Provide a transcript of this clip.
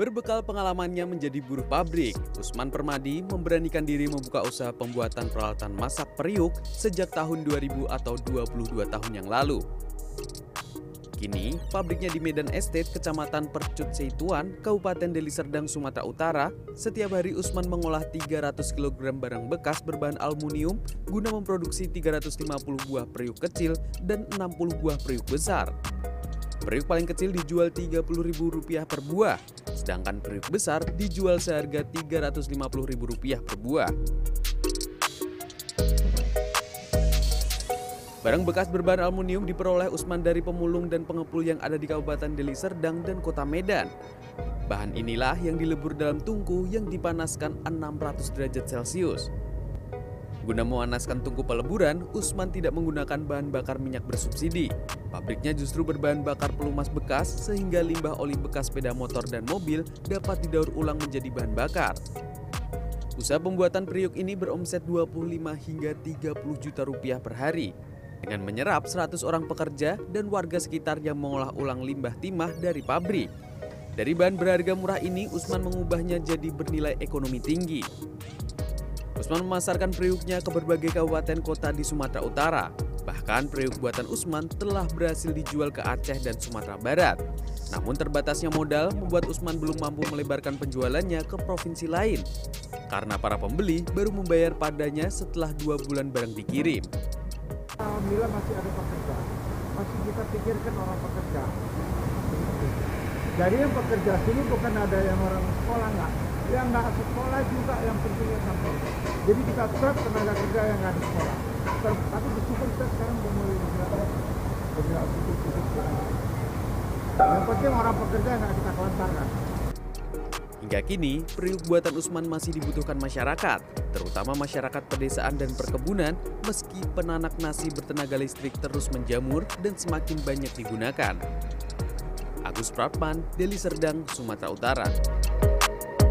Berbekal pengalamannya menjadi buruh pabrik, Usman Permadi memberanikan diri membuka usaha pembuatan peralatan masak periuk sejak tahun 2000 atau 22 tahun yang lalu. Kini, pabriknya di Medan Estate, Kecamatan Percut Seituan, Kabupaten Deli Serdang, Sumatera Utara, setiap hari Usman mengolah 300 kg barang bekas berbahan aluminium guna memproduksi 350 buah periuk kecil dan 60 buah periuk besar. Periuk paling kecil dijual Rp30.000 per buah, sedangkan periuk besar dijual seharga Rp350.000 per buah. Barang bekas berbahan aluminium diperoleh Usman dari pemulung dan pengepul yang ada di Kabupaten Deli Serdang dan Kota Medan. Bahan inilah yang dilebur dalam tungku yang dipanaskan 600 derajat Celcius. Guna memanaskan tungku peleburan, Usman tidak menggunakan bahan bakar minyak bersubsidi. Pabriknya justru berbahan bakar pelumas bekas sehingga limbah oli bekas sepeda motor dan mobil dapat didaur ulang menjadi bahan bakar. Usaha pembuatan periuk ini beromset 25 hingga 30 juta rupiah per hari dengan menyerap 100 orang pekerja dan warga sekitar yang mengolah ulang limbah timah dari pabrik. Dari bahan berharga murah ini, Usman mengubahnya jadi bernilai ekonomi tinggi. Usman memasarkan periuknya ke berbagai kabupaten kota di Sumatera Utara. Bahkan periuk buatan Usman telah berhasil dijual ke Aceh dan Sumatera Barat. Namun terbatasnya modal membuat Usman belum mampu melebarkan penjualannya ke provinsi lain. Karena para pembeli baru membayar padanya setelah dua bulan barang dikirim. Alhamdulillah masih ada pekerja. Masih kita pikirkan orang pekerja. Jadi yang pekerja sini bukan ada yang orang sekolah nggak. Yang nggak sekolah juga yang pentingnya sampai. Jadi kita serap tenaga kerja yang nggak ada sekolah. Tapi meskipun kita sekarang mulai bergerak. Yang penting orang pekerja nggak kita kelantarkan. Hingga kini, periuk buatan Usman masih dibutuhkan masyarakat, terutama masyarakat pedesaan dan perkebunan, meski penanak nasi bertenaga listrik terus menjamur dan semakin banyak digunakan. Agus Pratman, Deli Serdang, Sumatera Utara.